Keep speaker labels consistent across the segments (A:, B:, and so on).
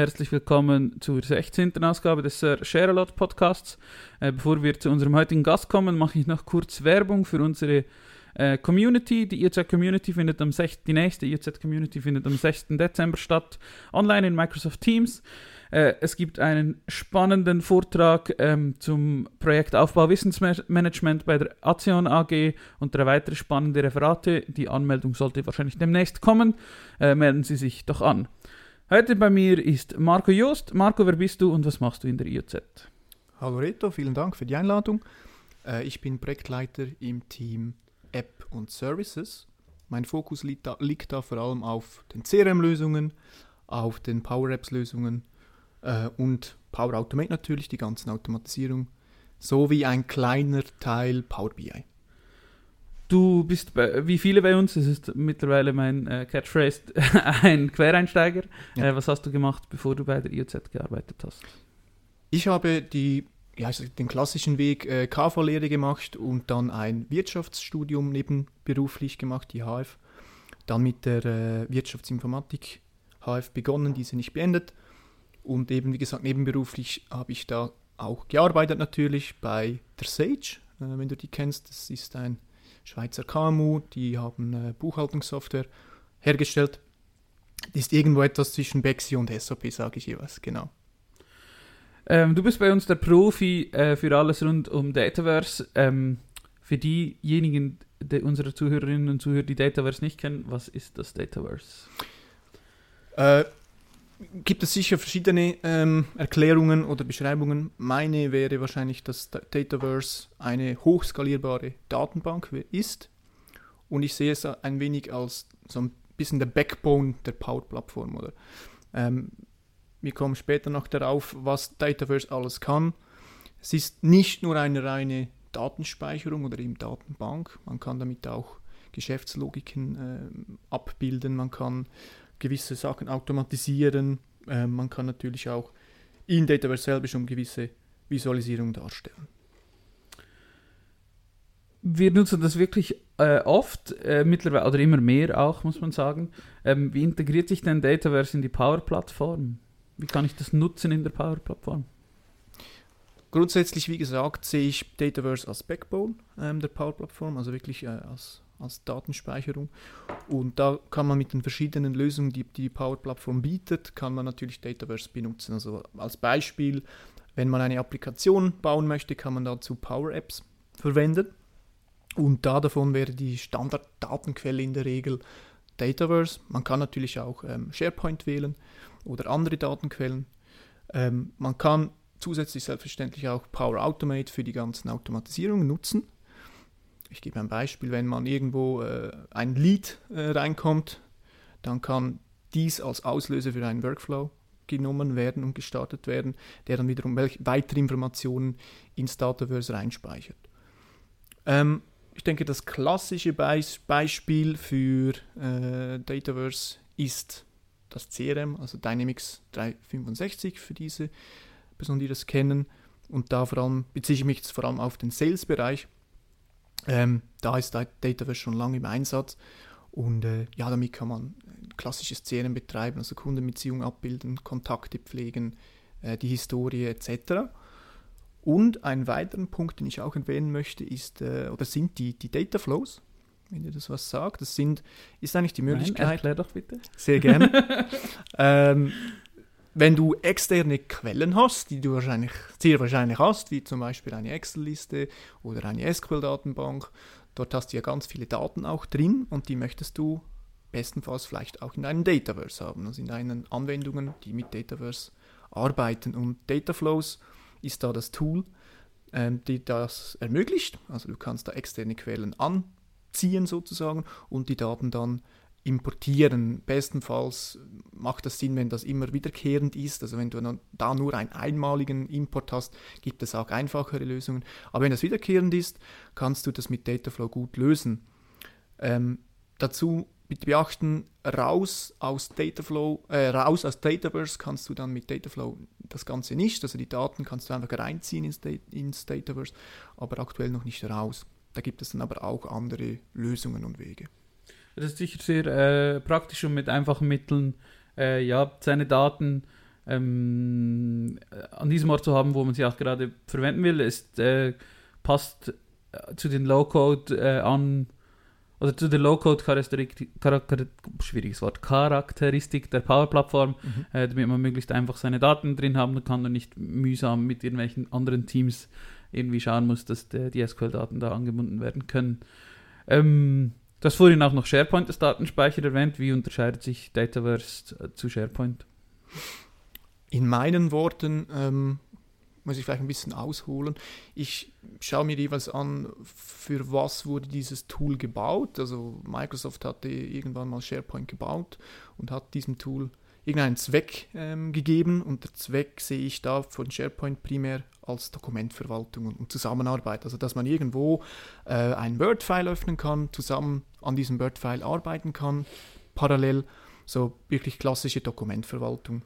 A: Herzlich willkommen zur 16. Ausgabe des Sir Share-A-Lot Podcasts. Äh, bevor wir zu unserem heutigen Gast kommen, mache ich noch kurz Werbung für unsere äh, Community. Die IOZ Community findet am 6. Die nächste IOZ Community findet am 6. Dezember statt, online in Microsoft Teams. Äh, es gibt einen spannenden Vortrag ähm, zum Projekt Aufbau Wissensmanagement bei der Azion AG und drei weitere spannende Referate. Die Anmeldung sollte wahrscheinlich demnächst kommen. Äh, melden Sie sich doch an. Heute bei mir ist Marco Jost. Marco, wer bist du und was machst du in der IOZ?
B: Hallo Reto, vielen Dank für die Einladung. Äh, ich bin Projektleiter im Team App und Services. Mein Fokus liegt da, liegt da vor allem auf den CRM-Lösungen, auf den Power Apps-Lösungen äh, und Power Automate natürlich, die ganzen Automatisierung, sowie ein kleiner Teil Power BI.
A: Du bist bei, wie viele bei uns, das ist mittlerweile mein äh, Catchphrase, ein Quereinsteiger. Ja. Äh, was hast du gemacht, bevor du bei der IOZ gearbeitet hast?
B: Ich habe die, ja, den klassischen Weg äh, KV-Lehre gemacht und dann ein Wirtschaftsstudium nebenberuflich gemacht, die HF. Dann mit der äh, Wirtschaftsinformatik HF begonnen, diese nicht beendet. Und eben, wie gesagt, nebenberuflich habe ich da auch gearbeitet natürlich bei der Sage, äh, wenn du die kennst. Das ist ein Schweizer KMU, die haben äh, Buchhaltungssoftware hergestellt. Das ist irgendwo etwas zwischen Bexi und SAP, sage ich jeweils, genau.
A: Ähm, du bist bei uns der Profi äh, für alles rund um Dataverse. Ähm, für diejenigen die, unserer Zuhörerinnen und Zuhörer, die Dataverse nicht kennen, was ist das Dataverse?
B: Äh, gibt es sicher verschiedene ähm, Erklärungen oder Beschreibungen. Meine wäre wahrscheinlich, dass Dataverse eine hochskalierbare Datenbank ist. Und ich sehe es ein wenig als so ein bisschen der Backbone der Power-Plattform. Ähm, wir kommen später noch darauf, was Dataverse alles kann. Es ist nicht nur eine reine Datenspeicherung oder eben Datenbank. Man kann damit auch Geschäftslogiken äh, abbilden. Man kann gewisse Sachen automatisieren. Äh, man kann natürlich auch in Dataverse selber schon gewisse Visualisierung darstellen.
A: Wir nutzen das wirklich äh, oft, äh, mittlerweile oder immer mehr auch, muss man sagen. Ähm, wie integriert sich denn Dataverse in die Power-Plattform? Wie kann ich das nutzen in der Power-Plattform?
B: Grundsätzlich, wie gesagt, sehe ich Dataverse als Backbone ähm, der Power-Plattform, also wirklich äh, als als Datenspeicherung. Und da kann man mit den verschiedenen Lösungen, die die Power-Plattform bietet, kann man natürlich Dataverse benutzen. Also als Beispiel, wenn man eine Applikation bauen möchte, kann man dazu Power Apps verwenden. Und da davon wäre die Standarddatenquelle in der Regel Dataverse. Man kann natürlich auch ähm, SharePoint wählen oder andere Datenquellen. Ähm, man kann zusätzlich selbstverständlich auch Power Automate für die ganzen Automatisierungen nutzen. Ich gebe ein Beispiel, wenn man irgendwo äh, ein Lead äh, reinkommt, dann kann dies als Auslöser für einen Workflow genommen werden und gestartet werden, der dann wiederum weitere Informationen ins Dataverse reinspeichert. Ähm, ich denke, das klassische Be Beispiel für äh, Dataverse ist das CRM, also Dynamics 365 für diese Personen, die das kennen. Und da vor allem beziehe ich mich jetzt vor allem auf den Sales-Bereich. Ähm, da ist Dataverse schon lange im Einsatz und äh, ja, damit kann man klassisches CRM betreiben, also Kundenbeziehungen abbilden, Kontakte pflegen, äh, die Historie etc. Und einen weiteren Punkt, den ich auch erwähnen möchte, ist äh, oder sind die, die Data Flows. Wenn ihr das was sagt, das sind, ist eigentlich die Möglichkeit. Nein,
A: erklär doch bitte.
B: Sehr gerne. ähm, wenn du externe Quellen hast, die du wahrscheinlich, sehr wahrscheinlich hast, wie zum Beispiel eine Excel-Liste oder eine SQL-Datenbank, dort hast du ja ganz viele Daten auch drin und die möchtest du bestenfalls vielleicht auch in einem Dataverse haben, also in deinen Anwendungen, die mit Dataverse arbeiten. Und Dataflows ist da das Tool, ähm, die das ermöglicht. Also du kannst da externe Quellen anziehen sozusagen und die Daten dann importieren. Bestenfalls macht das Sinn, wenn das immer wiederkehrend ist. Also wenn du da nur einen einmaligen Import hast, gibt es auch einfachere Lösungen. Aber wenn das wiederkehrend ist, kannst du das mit Dataflow gut lösen. Ähm, dazu bitte beachten, raus aus Dataflow, äh, raus aus Dataverse kannst du dann mit Dataflow das Ganze nicht. Also die Daten kannst du einfach reinziehen ins, ins Dataverse, aber aktuell noch nicht raus. Da gibt es dann aber auch andere Lösungen und Wege.
A: Das ist sicher sehr äh, praktisch und mit einfachen Mitteln äh, ja, seine Daten ähm, an diesem Ort zu haben, wo man sie auch gerade verwenden will. Es äh, passt äh, zu den Low-Code äh, an, oder zu der Low-Code-Charakteristik, schwieriges Wort, Charakteristik der Power-Plattform, mhm. äh, damit man möglichst einfach seine Daten drin haben kann und nicht mühsam mit irgendwelchen anderen Teams irgendwie schauen muss, dass die SQL-Daten da angebunden werden können. Ähm, das vorhin auch noch SharePoint als Datenspeicher erwähnt. Wie unterscheidet sich Dataverse äh, zu SharePoint?
B: In meinen Worten ähm, muss ich vielleicht ein bisschen ausholen. Ich schaue mir jeweils an, für was wurde dieses Tool gebaut. Also Microsoft hatte irgendwann mal SharePoint gebaut und hat diesem Tool irgendeinen Zweck ähm, gegeben und der Zweck sehe ich da von SharePoint primär als Dokumentverwaltung und, Zusammenarbeit. Also dass man irgendwo äh, ein Word-File öffnen kann, zusammen an diesem Word-File arbeiten kann, parallel, so wirklich klassische Dokumentverwaltung.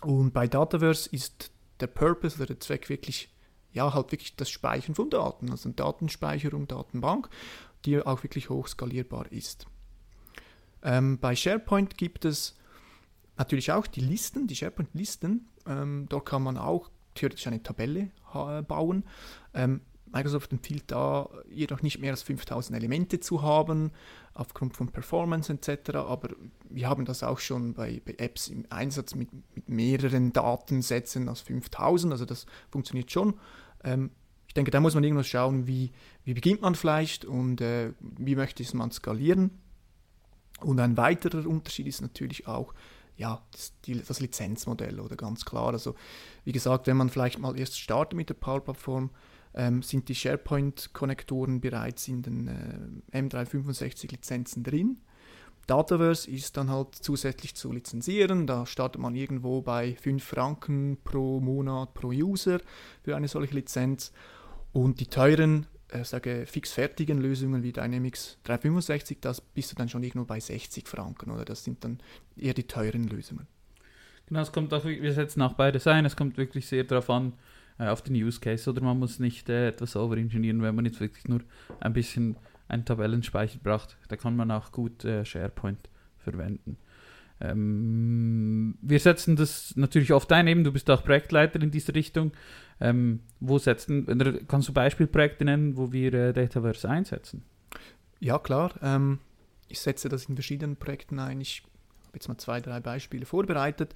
B: Und bei Dataverse ist der Purpose oder der Zweck wirklich, ja, halt wirklich das Speichern von Daten, also Datenspeicherung, Datenbank, die auch wirklich hoch skalierbar ist. Ähm, bei SharePoint gibt es natürlich auch die Listen, die SharePoint-Listen. Ähm, dort kann man auch theoretisch eine Tabelle bauen. Ähm, Microsoft empfiehlt da jedoch nicht mehr als 5000 Elemente zu haben, aufgrund von Performance etc. Aber wir haben das auch schon bei, bei Apps im Einsatz mit, mit, mehreren Datensätzen als 5000, also das funktioniert schon. Ähm, ich denke, da muss man irgendwas schauen, wie, wie beginnt man vielleicht und äh, wie möchte man skalieren. Und ein weiterer Unterschied ist natürlich auch, ja, das, die, das, Lizenzmodell oder ganz klar. Also wie gesagt, wenn man vielleicht mal erst startet mit der Power-Plattform, ähm, sind die SharePoint-Konnektoren bereits in den äh, M365-Lizenzen drin. Dataverse ist dann halt zusätzlich zu lizenzieren. Da startet man irgendwo bei 5 Franken pro Monat pro User für eine solche Lizenz. Und die teuren, äh, sage fixfertigen Lösungen wie Dynamics 365, das bist du dann schon irgendwo bei 60 Franken. Oder das sind dann eher die teuren Lösungen.
A: Genau, es kommt auch, wir setzen auch beides ein. Es kommt wirklich sehr darauf an, äh, auf den Use Case oder man muss nicht äh, etwas overengineeren, wenn man jetzt wirklich nur ein bisschen einen Tabellenspeicher braucht. Da kann man auch gut äh, SharePoint verwenden. Ähm, wir setzen das natürlich oft ein, eben du bist auch Projektleiter in diese Richtung. Ähm, wo setzen, kannst du Beispielprojekte nennen, wo wir äh, Dataverse einsetzen?
B: Ja, klar. Ähm, ich setze das in verschiedenen Projekten ein. Ich habe jetzt mal zwei, drei Beispiele vorbereitet.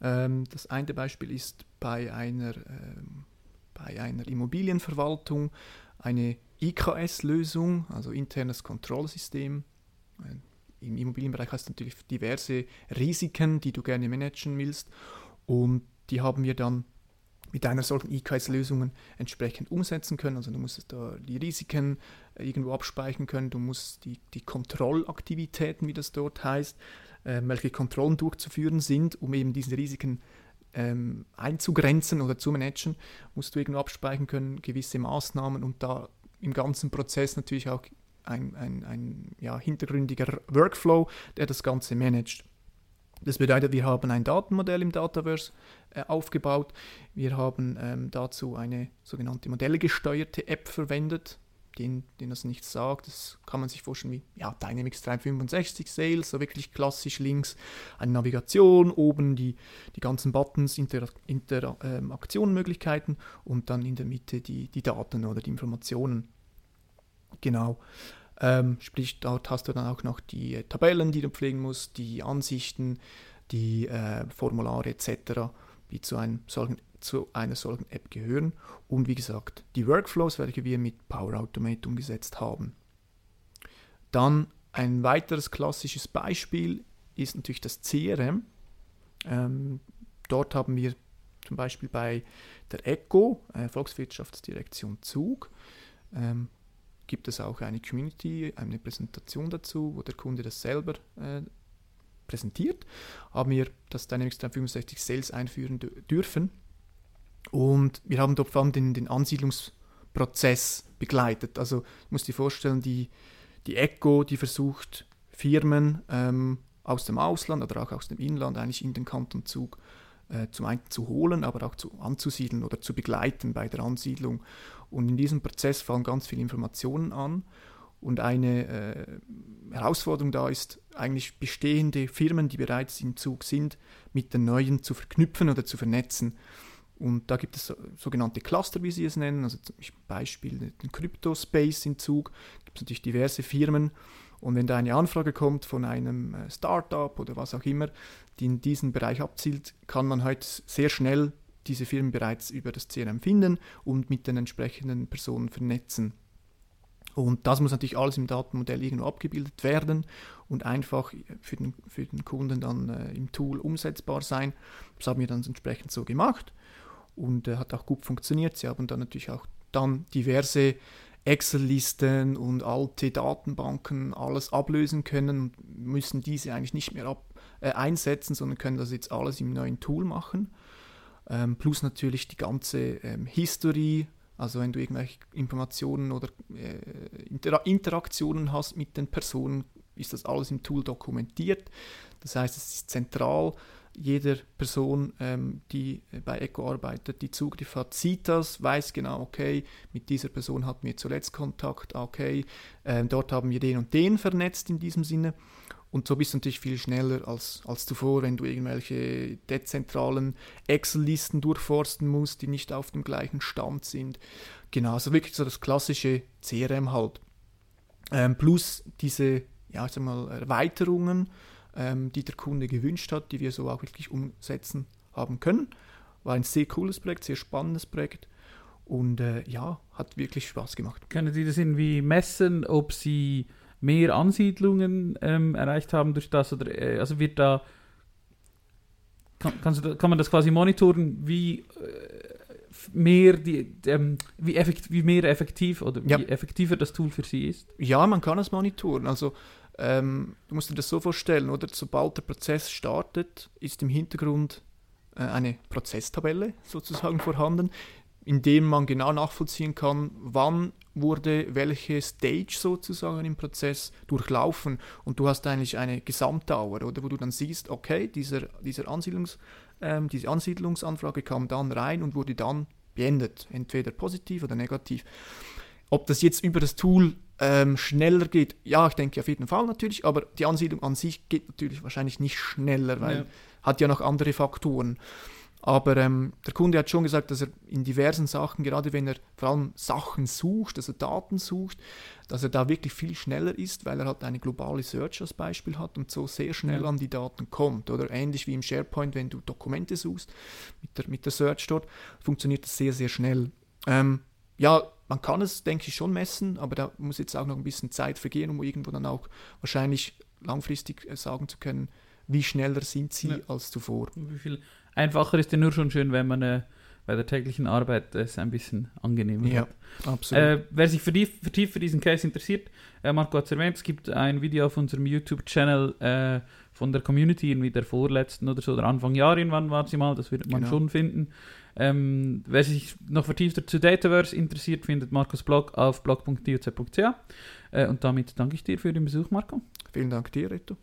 B: Ähm, das eine Beispiel ist bei einer, ähm, bei einer Immobilienverwaltung eine IKS-Lösung, also internes Kontrollsystem. Äh, Im Immobilienbereich hast du natürlich diverse Risiken, die du gerne managen willst. Und die haben wir dann mit einer solchen IKS-Lösung entsprechend umsetzen können. Also du musst da die Risiken äh, irgendwo abspeichern können, du musst die, die Kontrollaktivitäten, wie das dort heißt, äh, welche Kontrollen durchzuführen sind, um eben diese Risiken ähm, einzugrenzen oder zu managen, musst du irgendwo abspeichern können, gewisse Maßnahmen und da im ganzen Prozess natürlich auch ein, ein, ein ja, hintergründiger Workflow, der das Ganze managt. Das bedeutet, wir haben ein Datenmodell im Dataverse äh, aufgebaut. Wir haben ähm, dazu eine sogenannte modellgesteuerte App verwendet, den, den das nichts sagt. Das kann man sich vorstellen wie ja, Dynamics 365 Sales, so wirklich klassisch links eine Navigation, oben die, die ganzen Buttons, Interaktionmöglichkeiten Inter, ähm, und dann in der Mitte die, die Daten oder die Informationen. Genau. Ähm, sprich, dort hast du dann auch noch die Tabellen, die du pflegen musst, die Ansichten, die äh, Formulare etc., die zu einem solchen zu einer solchen App gehören und wie gesagt die Workflows, welche wir mit Power Automate umgesetzt haben. Dann ein weiteres klassisches Beispiel ist natürlich das CRM. Ähm, dort haben wir zum Beispiel bei der ECO, äh, Volkswirtschaftsdirektion Zug, ähm, gibt es auch eine Community, eine Präsentation dazu, wo der Kunde das selber äh, präsentiert. Haben wir das Dynamics 365 Sales einführen dürfen und wir haben dort vor allem den, den Ansiedlungsprozess begleitet. Also ich muss dir vorstellen, die, die ECO, die versucht Firmen ähm, aus dem Ausland oder auch aus dem Inland eigentlich in den Kanton Zug äh, zum einen zu holen, aber auch zu, anzusiedeln oder zu begleiten bei der Ansiedlung. Und in diesem Prozess fallen ganz viele Informationen an. Und eine äh, Herausforderung da ist, eigentlich bestehende Firmen, die bereits im Zug sind, mit den neuen zu verknüpfen oder zu vernetzen. Und da gibt es sogenannte Cluster, wie sie es nennen, also zum Beispiel den Crypto-Space im Zug, gibt es natürlich diverse Firmen. Und wenn da eine Anfrage kommt von einem äh, Startup oder was auch immer, die in diesen Bereich abzielt, kann man heute sehr schnell diese Firmen bereits über das CRM finden und mit den entsprechenden Personen vernetzen. Und das muss natürlich alles im Datenmodell irgendwo abgebildet werden und einfach für den, für den Kunden dann äh, im Tool umsetzbar sein. Das haben wir dann entsprechend so gemacht und äh, hat auch gut funktioniert. Sie haben dann natürlich auch dann diverse Excel-Listen und alte Datenbanken alles ablösen können müssen diese eigentlich nicht mehr ab, äh, einsetzen, sondern können das jetzt alles im neuen Tool machen. Ähm, plus natürlich die ganze ähm, History, also wenn du irgendwelche Informationen oder äh, Inter Interaktionen hast mit den Personen, ist das alles im Tool dokumentiert. Das heißt, es ist zentral. Jeder Person, ähm, die bei Echo arbeitet, die Zugriff hat, sieht das, weiß genau, okay, mit dieser Person hatten wir zuletzt Kontakt, okay, äh, dort haben wir den und den vernetzt in diesem Sinne. Und so bist du natürlich viel schneller als, als zuvor, wenn du irgendwelche dezentralen Excel-Listen durchforsten musst, die nicht auf dem gleichen Stand sind. Genau, also wirklich so das klassische CRM halt. Ähm, plus diese, ja, ich sag mal, Erweiterungen, ähm, die der Kunde gewünscht hat, die wir so auch wirklich umsetzen haben können. War ein sehr cooles Projekt, sehr spannendes Projekt. Und äh, ja, hat wirklich Spaß gemacht.
A: Können Sie das irgendwie messen, ob Sie mehr Ansiedlungen ähm, erreicht haben durch das? Oder, äh, also wird da kann, du, kann man das quasi monitoren, wie äh, mehr die, ähm, wie, effektiv, wie mehr effektiv oder ja. wie effektiver das Tool für Sie ist?
B: Ja, man kann es monitoren. Also ähm, du musst dir das so vorstellen, oder? Sobald der Prozess startet, ist im Hintergrund äh, eine Prozesstabelle sozusagen vorhanden, in dem man genau nachvollziehen kann, wann wurde welche Stage sozusagen im Prozess durchlaufen und du hast eigentlich eine Gesamtdauer, oder wo du dann siehst, okay, dieser, dieser Ansiedlungs, ähm, diese Ansiedlungsanfrage kam dann rein und wurde dann beendet, entweder positiv oder negativ. Ob das jetzt über das Tool ähm, schneller geht, ja, ich denke auf jeden Fall natürlich, aber die Ansiedlung an sich geht natürlich wahrscheinlich nicht schneller, weil ja. hat ja noch andere Faktoren. Aber ähm, der Kunde hat schon gesagt, dass er in diversen Sachen, gerade wenn er vor allem Sachen sucht, also Daten sucht, dass er da wirklich viel schneller ist, weil er halt eine globale Search als Beispiel hat und so sehr schnell ja. an die Daten kommt. Oder ähnlich wie im SharePoint, wenn du Dokumente suchst mit der, mit der Search dort, funktioniert das sehr, sehr schnell. Ähm, ja, man kann es, denke ich, schon messen, aber da muss jetzt auch noch ein bisschen Zeit vergehen, um irgendwo dann auch wahrscheinlich langfristig äh, sagen zu können, wie schneller sind sie ja. als zuvor.
A: Wie viel einfacher ist ja nur schon schön, wenn man äh, bei der täglichen Arbeit es ein bisschen angenehmer
B: ja, hat. absolut.
A: Äh, wer sich vertieft, für diesen Case interessiert, äh, Marco hat es erwähnt, es gibt ein Video auf unserem YouTube-Channel äh, von der Community, irgendwie der vorletzten oder so, oder Anfang Jahr irgendwann war sie mal, das wird man genau. schon finden. Ähm, wer sich noch vertiefter zu Dataverse interessiert, findet Marcos Blog auf blog.dioc.ch. Äh, und damit danke ich dir für den Besuch, Marco.
B: Vielen Dank dir, Reto.